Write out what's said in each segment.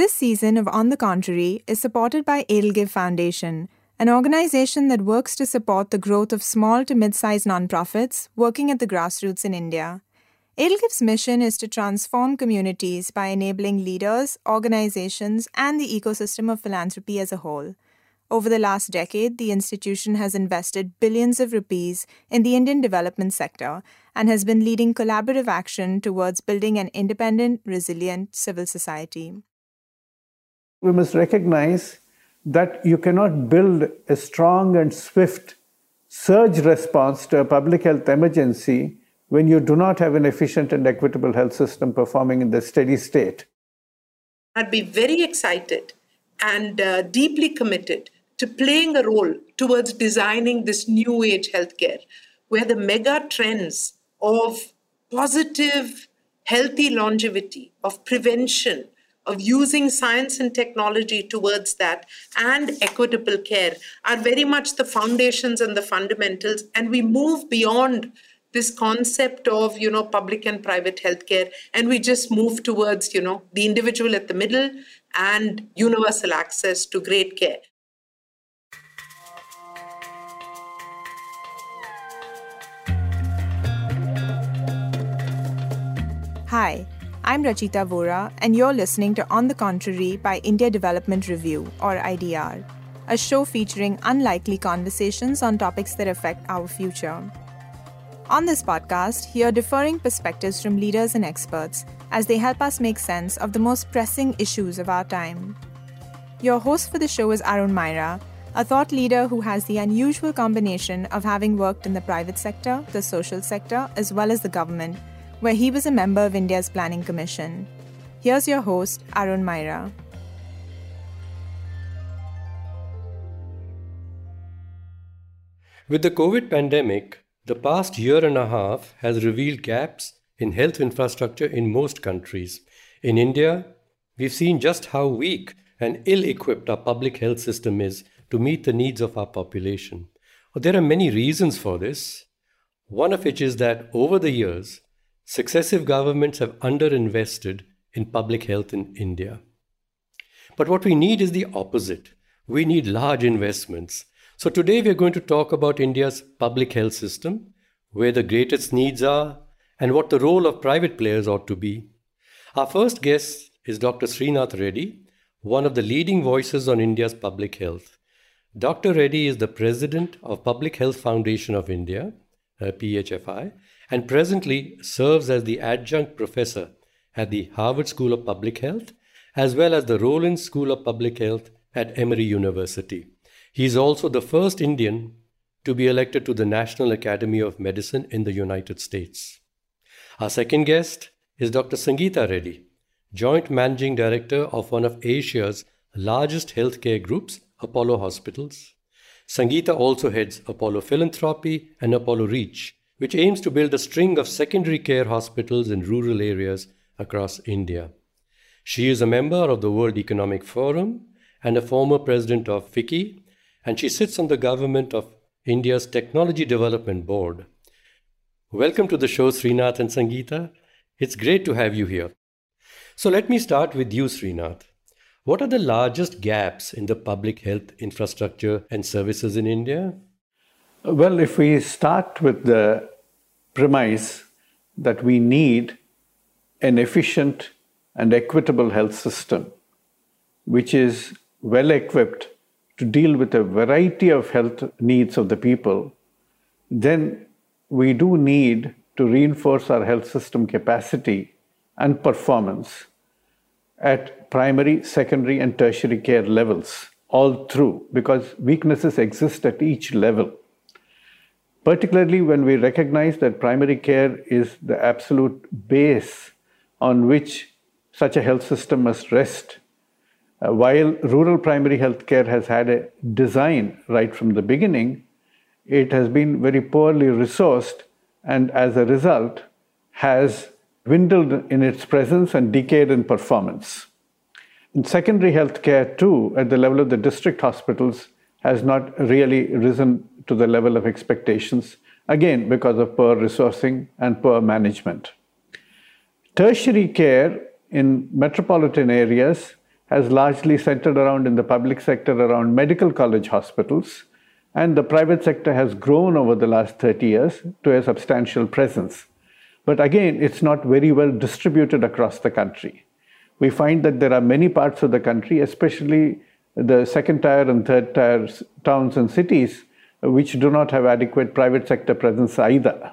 This season of On the Contrary is supported by Edelgive Foundation, an organization that works to support the growth of small to mid sized nonprofits working at the grassroots in India. Edelgive's mission is to transform communities by enabling leaders, organizations, and the ecosystem of philanthropy as a whole. Over the last decade, the institution has invested billions of rupees in the Indian development sector and has been leading collaborative action towards building an independent, resilient civil society. We must recognize that you cannot build a strong and swift surge response to a public health emergency when you do not have an efficient and equitable health system performing in the steady state. I'd be very excited and uh, deeply committed to playing a role towards designing this new age healthcare, where the mega trends of positive, healthy longevity, of prevention, of using science and technology towards that, and equitable care are very much the foundations and the fundamentals. And we move beyond this concept of you know public and private healthcare and we just move towards you know the individual at the middle and universal access to great care Hi, I'm Rachita Vora, and you're listening to On the Contrary by India Development Review, or IDR, a show featuring unlikely conversations on topics that affect our future. On this podcast, hear differing perspectives from leaders and experts as they help us make sense of the most pressing issues of our time. Your host for the show is Arun Maira, a thought leader who has the unusual combination of having worked in the private sector, the social sector, as well as the government where he was a member of India's Planning Commission. Here's your host, Arun Maira. With the COVID pandemic, the past year and a half has revealed gaps in health infrastructure in most countries. In India, we've seen just how weak and ill equipped our public health system is to meet the needs of our population. There are many reasons for this, one of which is that over the years, Successive governments have underinvested in public health in India. But what we need is the opposite. We need large investments. So today we are going to talk about India's public health system, where the greatest needs are, and what the role of private players ought to be. Our first guest is Dr. Srinath Reddy, one of the leading voices on India's public health. Dr. Reddy is the president of Public Health Foundation of India, uh, PHFI, and presently serves as the adjunct professor at the Harvard School of Public Health, as well as the Rollins School of Public Health at Emory University. He is also the first Indian to be elected to the National Academy of Medicine in the United States. Our second guest is Dr. Sangeeta Reddy, Joint Managing Director of one of Asia's largest healthcare groups, Apollo Hospitals. Sangeeta also heads Apollo Philanthropy and Apollo Reach, which aims to build a string of secondary care hospitals in rural areas across India. She is a member of the World Economic Forum and a former president of FICCI, and she sits on the government of India's Technology Development Board. Welcome to the show, Srinath and Sangeeta. It's great to have you here. So let me start with you, Srinath. What are the largest gaps in the public health infrastructure and services in India? Well, if we start with the premise that we need an efficient and equitable health system, which is well equipped to deal with a variety of health needs of the people, then we do need to reinforce our health system capacity and performance at primary, secondary, and tertiary care levels all through because weaknesses exist at each level particularly when we recognize that primary care is the absolute base on which such a health system must rest. Uh, while rural primary health care has had a design right from the beginning, it has been very poorly resourced and as a result has dwindled in its presence and decayed in performance. In secondary health care, too, at the level of the district hospitals, has not really risen to the level of expectations, again, because of poor resourcing and poor management. Tertiary care in metropolitan areas has largely centered around in the public sector around medical college hospitals, and the private sector has grown over the last 30 years to a substantial presence. But again, it's not very well distributed across the country. We find that there are many parts of the country, especially the second tier and third tier towns and cities, which do not have adequate private sector presence either.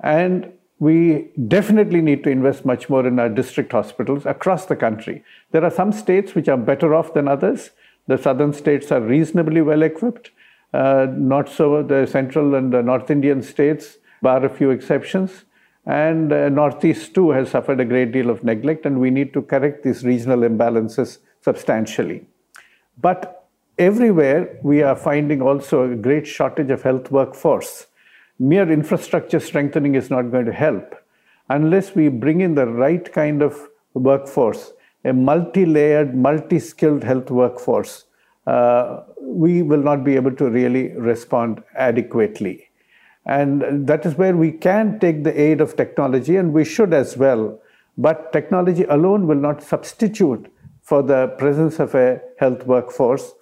And we definitely need to invest much more in our district hospitals across the country. There are some states which are better off than others. The southern states are reasonably well equipped, uh, not so the central and the North Indian states, bar a few exceptions. And uh, Northeast too has suffered a great deal of neglect, and we need to correct these regional imbalances substantially. But everywhere we are finding also a great shortage of health workforce mere infrastructure strengthening is not going to help unless we bring in the right kind of workforce, a multi layered, multi skilled health workforce. Uh, we will not be able to really respond adequately. And that is where we can take the aid of technology, and we should as well. But technology alone will not substitute for the presence of a health workforce.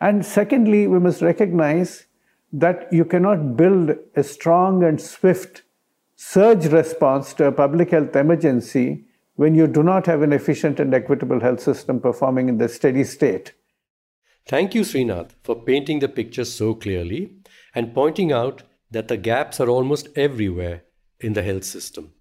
And secondly, we must recognize that you cannot build a strong and swift surge response to a public health emergency when you do not have an efficient and equitable health system performing in the steady state. Thank you, Srinath, for painting the picture so clearly and pointing out that the gaps are almost everywhere in the health system.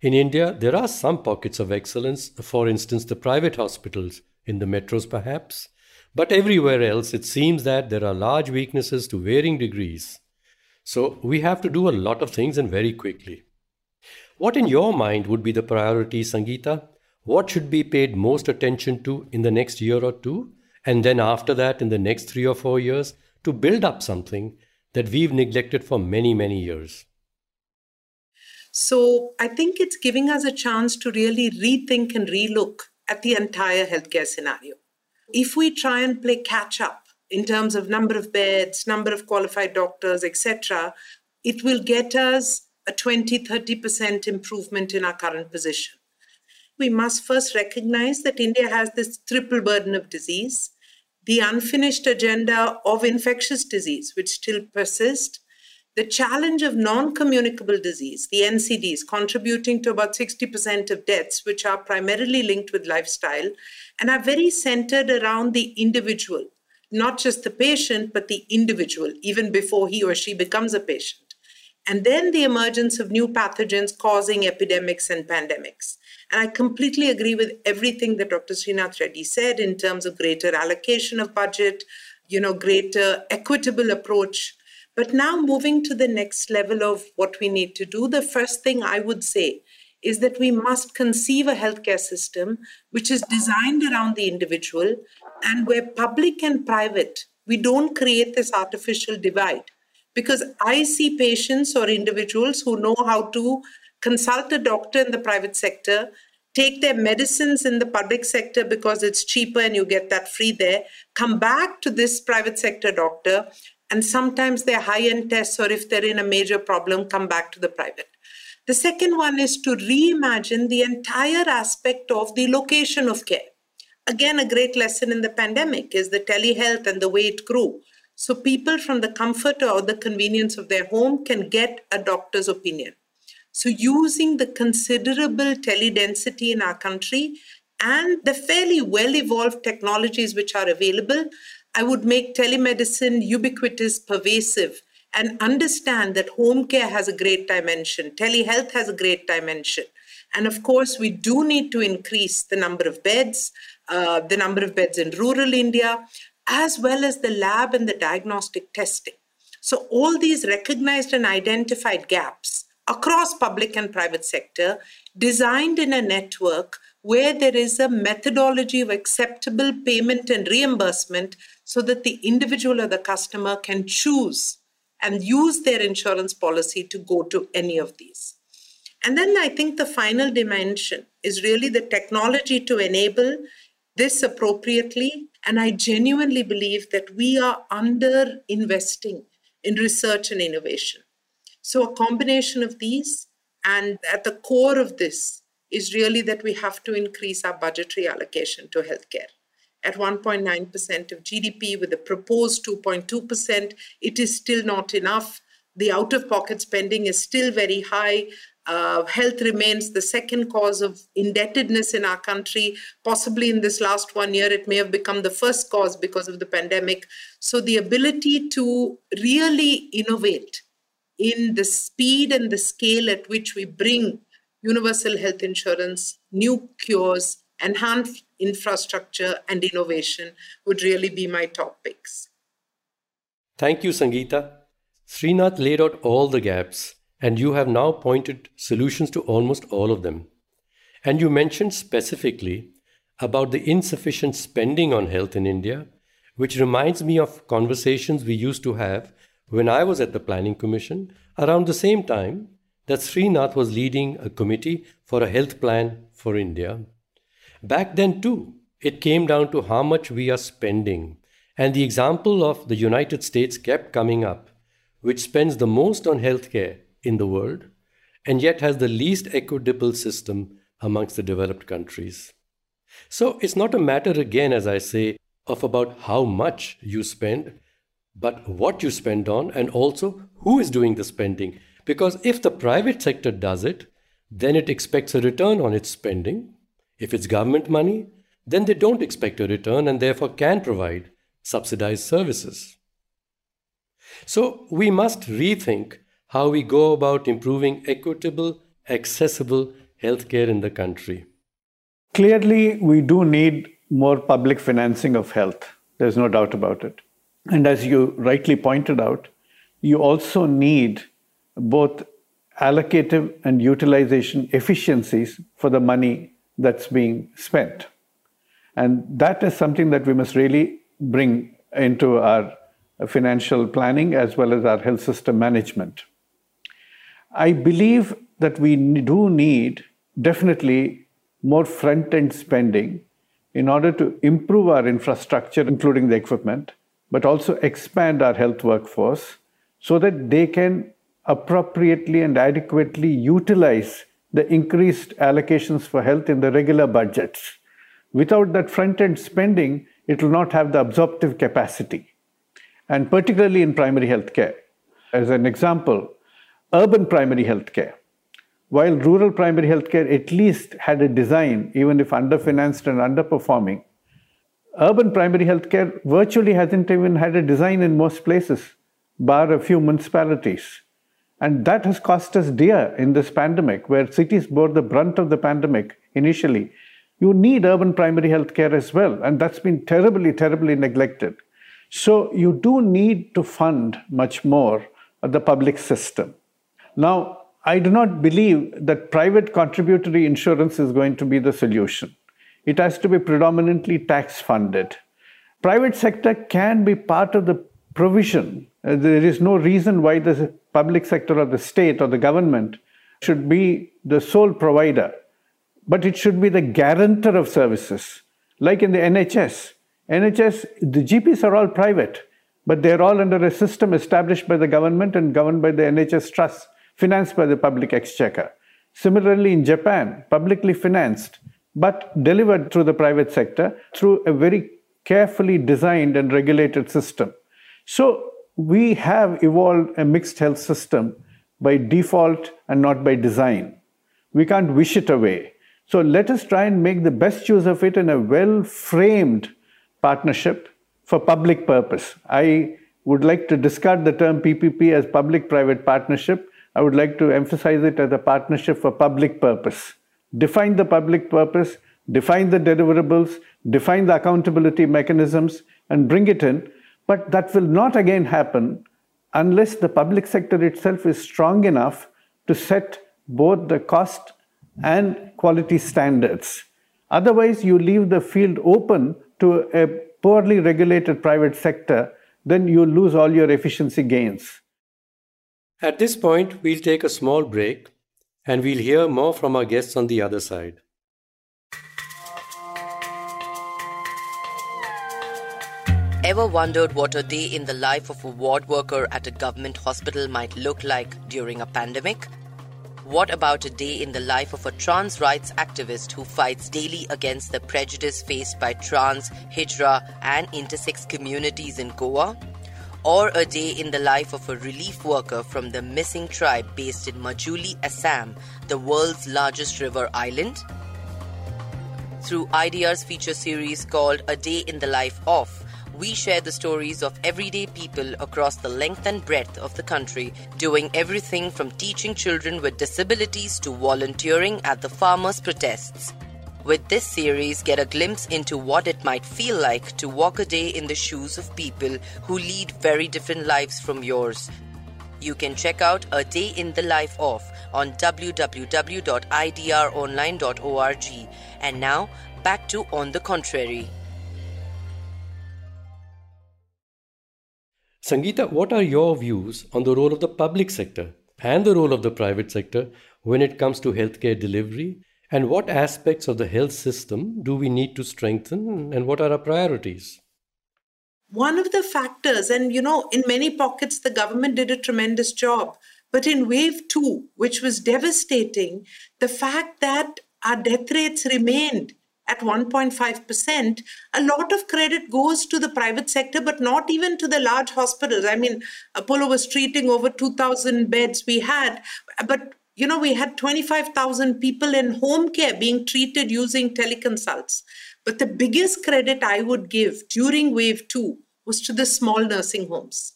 In India, there are some pockets of excellence, for instance, the private hospitals in the metros, perhaps, but everywhere else, it seems that there are large weaknesses to varying degrees. So we have to do a lot of things and very quickly. What in your mind would be the priority, Sangeeta? What should be paid most attention to in the next year or two? And then after that, in the next three or four years, to build up something that we've neglected for many, many years? So I think it's giving us a chance to really rethink and relook at the entire healthcare scenario. If we try and play catch up in terms of number of beds, number of qualified doctors, etc., it will get us a 20 30% improvement in our current position. We must first recognize that India has this triple burden of disease the unfinished agenda of infectious disease, which still persists, the challenge of non communicable disease, the NCDs, contributing to about 60% of deaths, which are primarily linked with lifestyle and are very centered around the individual, not just the patient, but the individual, even before he or she becomes a patient. And then the emergence of new pathogens causing epidemics and pandemics. And I completely agree with everything that Dr. Srinath Reddy said in terms of greater allocation of budget, you know, greater equitable approach but now, moving to the next level of what we need to do, the first thing I would say is that we must conceive a healthcare system which is designed around the individual and where public and private, we don't create this artificial divide. Because I see patients or individuals who know how to consult a doctor in the private sector, take their medicines in the public sector because it's cheaper and you get that free there, come back to this private sector doctor and sometimes they're high end tests, or if they're in a major problem, come back to the private. The second one is to reimagine the entire aspect of the location of care. Again, a great lesson in the pandemic is the telehealth and the way it grew. So people from the comfort or the convenience of their home can get a doctor's opinion. So using the considerable teledensity in our country and the fairly well evolved technologies which are available, I would make telemedicine ubiquitous, pervasive, and understand that home care has a great dimension, telehealth has a great dimension. And of course, we do need to increase the number of beds, uh, the number of beds in rural India, as well as the lab and the diagnostic testing. So, all these recognized and identified gaps across public and private sector, designed in a network where there is a methodology of acceptable payment and reimbursement so that the individual or the customer can choose and use their insurance policy to go to any of these. And then I think the final dimension is really the technology to enable this appropriately. And I genuinely believe that we are under investing in research and innovation. So, a combination of these, and at the core of this is really that we have to increase our budgetary allocation to healthcare. At 1.9% of GDP, with the proposed 2.2%, it is still not enough. The out of pocket spending is still very high. Uh, health remains the second cause of indebtedness in our country. Possibly in this last one year, it may have become the first cause because of the pandemic. So, the ability to really innovate in the speed and the scale at which we bring universal health insurance, new cures, enhanced infrastructure, and innovation would really be my top picks. Thank you, Sangeeta. Srinath laid out all the gaps and you have now pointed solutions to almost all of them. And you mentioned specifically about the insufficient spending on health in India, which reminds me of conversations we used to have when I was at the Planning Commission around the same time that Srinath was leading a committee for a health plan for India. Back then, too, it came down to how much we are spending. And the example of the United States kept coming up, which spends the most on healthcare in the world and yet has the least equitable system amongst the developed countries. So it's not a matter, again, as I say, of about how much you spend, but what you spend on and also who is doing the spending. Because if the private sector does it, then it expects a return on its spending. If it's government money, then they don't expect a return and therefore can provide subsidized services. So we must rethink how we go about improving equitable, accessible healthcare in the country. Clearly, we do need more public financing of health. There's no doubt about it. And as you rightly pointed out, you also need both allocative and utilization efficiencies for the money that's being spent. And that is something that we must really bring into our financial planning as well as our health system management. I believe that we do need definitely more front end spending in order to improve our infrastructure, including the equipment, but also expand our health workforce so that they can appropriately and adequately utilize the increased allocations for health in the regular budgets. Without that front end spending, it will not have the absorptive capacity, and particularly in primary health care. As an example, urban primary health care. While rural primary health care at least had a design, even if underfinanced and underperforming, urban primary health care virtually hasn't even had a design in most places, bar a few municipalities. And that has cost us dear in this pandemic, where cities bore the brunt of the pandemic initially. You need urban primary health care as well, and that's been terribly, terribly neglected. So you do need to fund much more the public system. Now, I do not believe that private contributory insurance is going to be the solution. It has to be predominantly tax funded. Private sector can be part of the provision. Uh, there is no reason why the public sector or the state or the government should be the sole provider, but it should be the guarantor of services. Like in the NHS, NHS, the GPs are all private, but they're all under a system established by the government and governed by the NHS Trust financed by the public exchequer. Similarly, in Japan, publicly financed, but delivered through the private sector through a very carefully designed and regulated system. So, we have evolved a mixed health system by default and not by design. We can't wish it away. So, let us try and make the best use of it in a well framed partnership for public purpose. I would like to discard the term PPP as public private partnership I would like to emphasize it as a partnership for public purpose. Define the public purpose, define the deliverables, define the accountability mechanisms, and bring it in. But that will not again happen unless the public sector itself is strong enough to set both the cost and quality standards. Otherwise, you leave the field open to a poorly regulated private sector, then you lose all your efficiency gains. At this point, we'll take a small break and we'll hear more from our guests on the other side. Ever wondered what a day in the life of a ward worker at a government hospital might look like during a pandemic? What about a day in the life of a trans rights activist who fights daily against the prejudice faced by trans, hijra, and intersex communities in Goa? Or a day in the life of a relief worker from the Mising tribe based in Majuli, Assam, the world's largest river island? Through IDR's feature series called A Day in the Life of, we share the stories of everyday people across the length and breadth of the country, doing everything from teaching children with disabilities to volunteering at the farmers' protests. With this series, get a glimpse into what it might feel like to walk a day in the shoes of people who lead very different lives from yours. You can check out A Day in the Life of on www.idronline.org. And now, back to On the Contrary. Sangeeta, what are your views on the role of the public sector and the role of the private sector when it comes to healthcare delivery? And what aspects of the health system do we need to strengthen and what are our priorities? One of the factors, and you know, in many pockets, the government did a tremendous job. But in wave two, which was devastating, the fact that our death rates remained at 1.5%, a lot of credit goes to the private sector, but not even to the large hospitals. I mean, Apollo was treating over 2,000 beds we had, but you know, we had 25,000 people in home care being treated using teleconsults. But the biggest credit I would give during wave two was to the small nursing homes.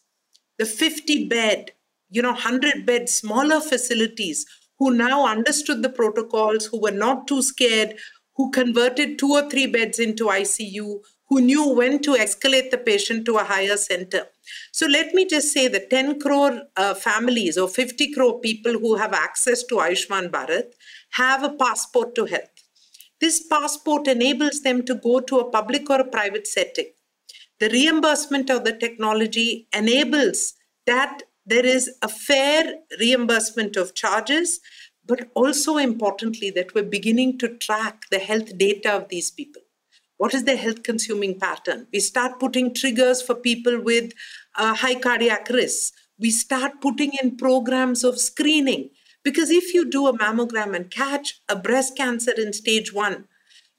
The 50 bed, you know, 100 bed smaller facilities who now understood the protocols, who were not too scared, who converted two or three beds into ICU, who knew when to escalate the patient to a higher center. So let me just say the 10 crore uh, families or 50 crore people who have access to Ayushman Bharat have a passport to health. This passport enables them to go to a public or a private setting. The reimbursement of the technology enables that there is a fair reimbursement of charges but also importantly, that we're beginning to track the health data of these people. What is their health consuming pattern? We start putting triggers for people with uh, high cardiac risk. We start putting in programs of screening. Because if you do a mammogram and catch a breast cancer in stage one,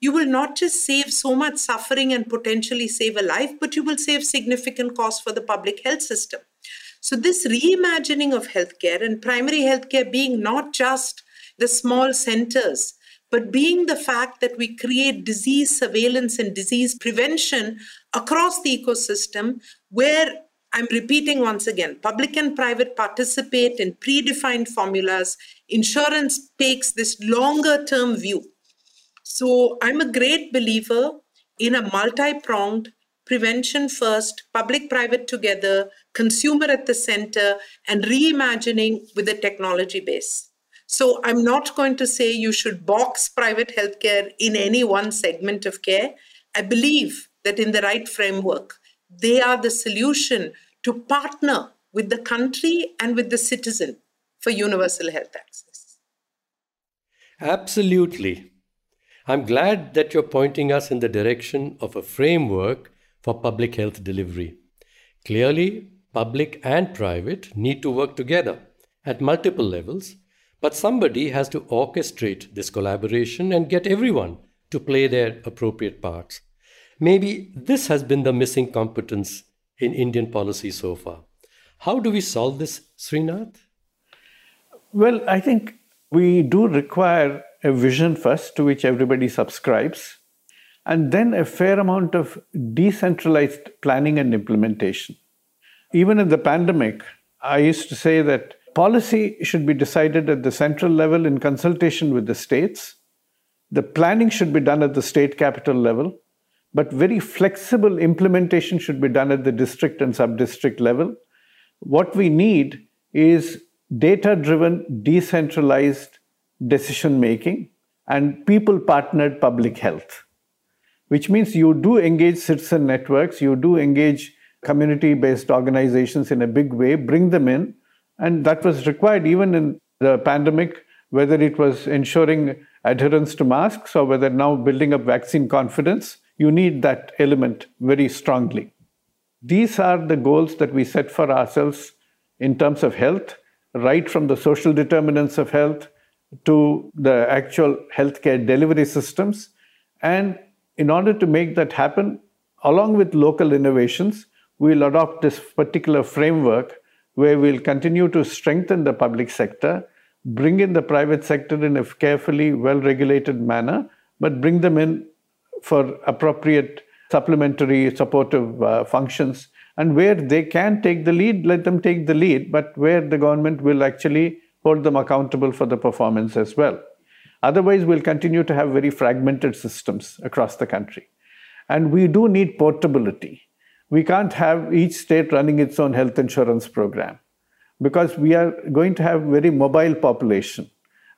you will not just save so much suffering and potentially save a life, but you will save significant cost for the public health system. So, this reimagining of healthcare and primary healthcare being not just the small centers, but being the fact that we create disease surveillance and disease prevention across the ecosystem where I'm repeating once again public and private participate in predefined formulas. Insurance takes this longer term view. So I'm a great believer in a multi pronged prevention first, public private together, consumer at the center, and reimagining with a technology base. So I'm not going to say you should box private healthcare in any one segment of care. I believe that in the right framework, they are the solution to partner with the country and with the citizen for universal health access. Absolutely. I'm glad that you're pointing us in the direction of a framework for public health delivery. Clearly, public and private need to work together at multiple levels, but somebody has to orchestrate this collaboration and get everyone to play their appropriate parts. Maybe this has been the missing competence in Indian policy so far. How do we solve this, Srinath? Well, I think we do require a vision first to which everybody subscribes and then a fair amount of decentralized planning and implementation. Even in the pandemic, I used to say that policy should be decided at the central level in consultation with the states. The planning should be done at the state capital level, but very flexible implementation should be done at the district and sub district level. What we need is data driven, decentralized decision making and people partnered public health which means you do engage citizen networks, you do engage community based organizations in a big way, bring them in. And that was required even in the pandemic, whether it was ensuring adherence to masks or whether now building up vaccine confidence, you need that element very strongly. These are the goals that we set for ourselves in terms of health, right from the social determinants of health to the actual healthcare delivery systems. And in order to make that happen, along with local innovations, we'll adopt this particular framework where we'll continue to strengthen the public sector, bring in the private sector in a carefully well regulated manner, but bring them in for appropriate supplementary supportive uh, functions. And where they can take the lead, let them take the lead, but where the government will actually hold them accountable for the performance as well. Otherwise, we'll continue to have very fragmented systems across the country. And we do need portability. We can't have each state running its own health insurance program because we are going to have very mobile population.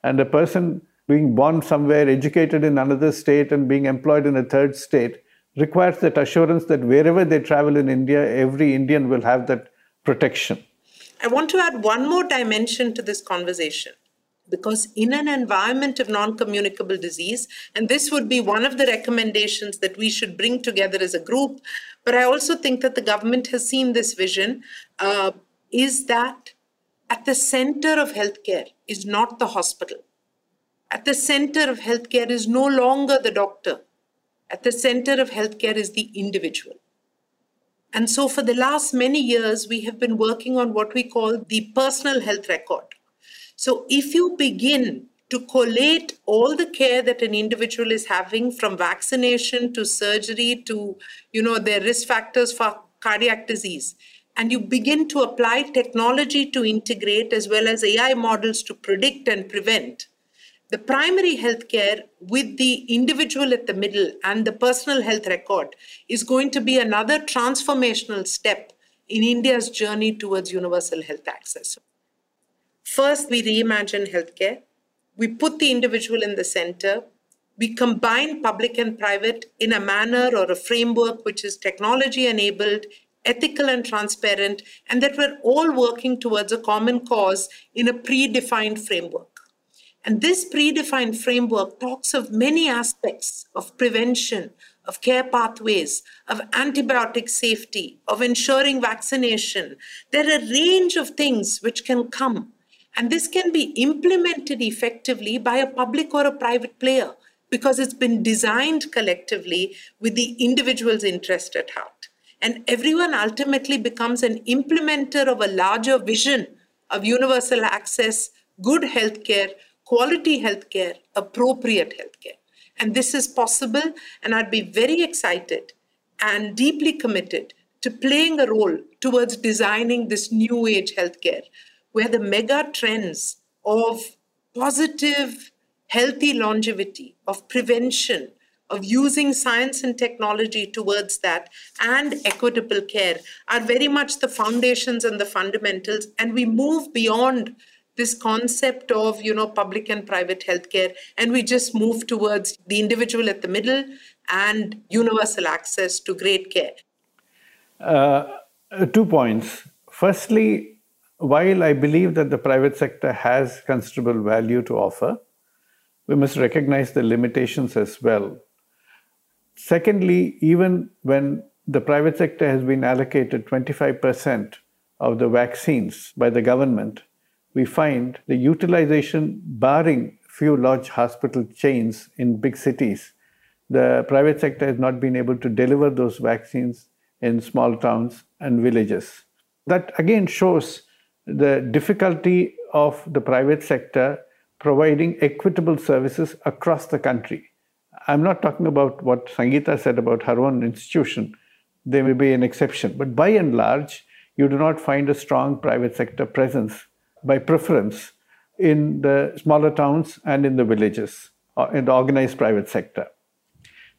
And a person being born somewhere, educated in another state, and being employed in a third state requires that assurance that wherever they travel in India, every Indian will have that protection. I want to add one more dimension to this conversation because in an environment of non-communicable disease and this would be one of the recommendations that we should bring together as a group but i also think that the government has seen this vision uh, is that at the center of healthcare is not the hospital. At the center of healthcare is no longer the doctor. At the center of healthcare is the individual. And so, for the last many years, we have been working on what we call the personal health record. So, if you begin to collate all the care that an individual is having from vaccination to surgery to you know their risk factors for cardiac disease and you begin to apply technology to integrate as well as ai models to predict and prevent the primary healthcare with the individual at the middle and the personal health record is going to be another transformational step in India's journey towards universal health access. First, we reimagine healthcare. We put the individual in the center. We combine public and private in a manner or a framework which is technology enabled, ethical and transparent, and that we're all working towards a common cause in a predefined framework. And this predefined framework talks of many aspects of prevention, of care pathways, of antibiotic safety, of ensuring vaccination. There are a range of things which can come. And this can be implemented effectively by a public or a private player because it's been designed collectively with the individual's interest at heart. And everyone ultimately becomes an implementer of a larger vision of universal access, good healthcare quality healthcare, appropriate healthcare. And this is possible, and I'd be very excited and deeply committed to playing a role towards designing this new age healthcare, where the mega trends of positive, healthy longevity, of prevention, of using science and technology towards that, and equitable care are very much the foundations and the fundamentals. And we move beyond this concept of you know public and private healthcare and we just move towards the individual at the middle and universal access to great care uh, two points firstly while i believe that the private sector has considerable value to offer we must recognize the limitations as well secondly even when the private sector has been allocated 25% of the vaccines by the government we find the utilization, barring few large hospital chains in big cities, the private sector has not been able to deliver those vaccines in small towns and villages. That again shows the difficulty of the private sector providing equitable services across the country. I'm not talking about what Sangeeta said about her own institution. There may be an exception, but by and large, you do not find a strong private sector presence by preference in the smaller towns and in the villages, uh, in the organized private sector.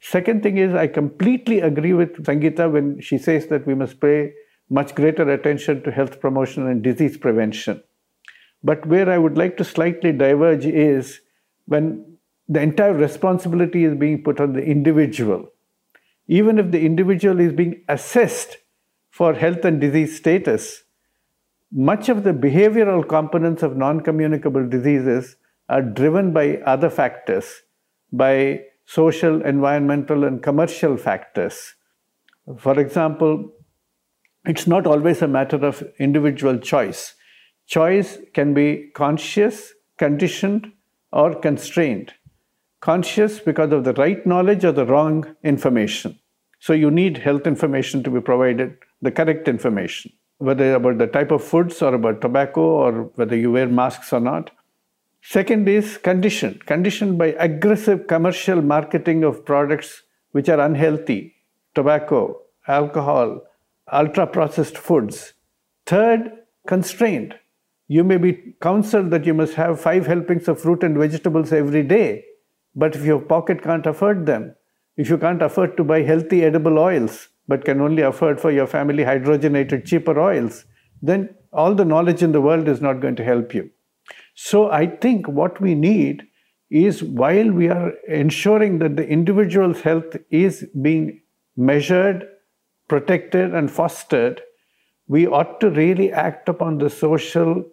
Second thing is, I completely agree with Sangeeta when she says that we must pay much greater attention to health promotion and disease prevention. But where I would like to slightly diverge is when the entire responsibility is being put on the individual. Even if the individual is being assessed for health and disease status, much of the behavioral components of non communicable diseases are driven by other factors, by social, environmental, and commercial factors. For example, it's not always a matter of individual choice. Choice can be conscious, conditioned, or constrained. Conscious because of the right knowledge or the wrong information. So you need health information to be provided, the correct information, whether about the type of foods or about tobacco or whether you wear masks or not. Second is conditioned, conditioned by aggressive commercial marketing of products which are unhealthy, tobacco, alcohol, ultra processed foods. Third, constraint. You may be counseled that you must have five helpings of fruit and vegetables every day, but if your pocket can't afford them, if you can't afford to buy healthy edible oils, but can only afford for your family hydrogenated cheaper oils, then all the knowledge in the world is not going to help you. So I think what we need is while we are ensuring that the individual's health is being measured, protected, and fostered, we ought to really act upon the social,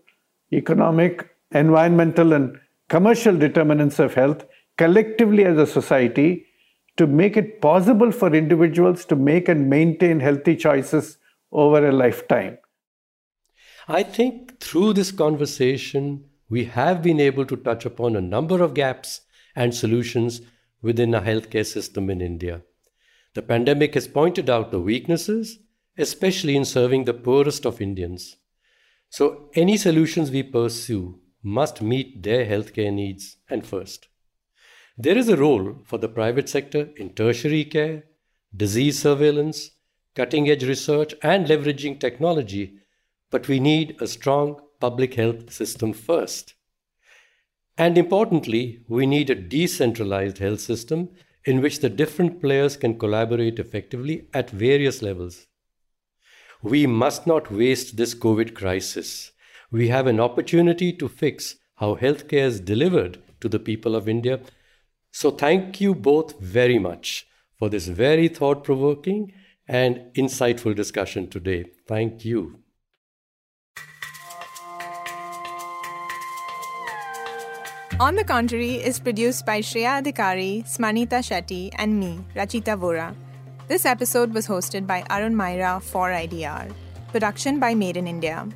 economic, environmental, and commercial determinants of health collectively as a society to make it possible for individuals to make and maintain healthy choices over a lifetime. I think through this conversation, we have been able to touch upon a number of gaps and solutions within a healthcare system in India. The pandemic has pointed out the weaknesses, especially in serving the poorest of Indians. So, any solutions we pursue must meet their healthcare needs and first. There is a role for the private sector in tertiary care, disease surveillance, cutting edge research, and leveraging technology, but we need a strong public health system first. And importantly, we need a decentralized health system in which the different players can collaborate effectively at various levels. We must not waste this COVID crisis. We have an opportunity to fix how healthcare is delivered to the people of India. So, thank you both very much for this very thought provoking and insightful discussion today. Thank you. On the Contrary is produced by Shreya Adhikari, Smarinita Shetty, and me, Rachita Vora. This episode was hosted by Arun Maira for IDR. Production by Made in India.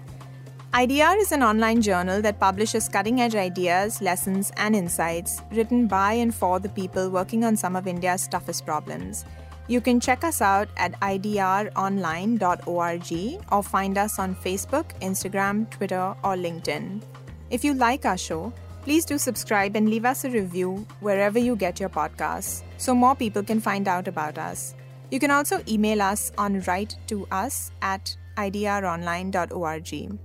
IDR is an online journal that publishes cutting edge ideas, lessons, and insights written by and for the people working on some of India's toughest problems. You can check us out at idronline.org or find us on Facebook, Instagram, Twitter, or LinkedIn. If you like our show, Please do subscribe and leave us a review wherever you get your podcasts so more people can find out about us. You can also email us on write to us at idronline.org.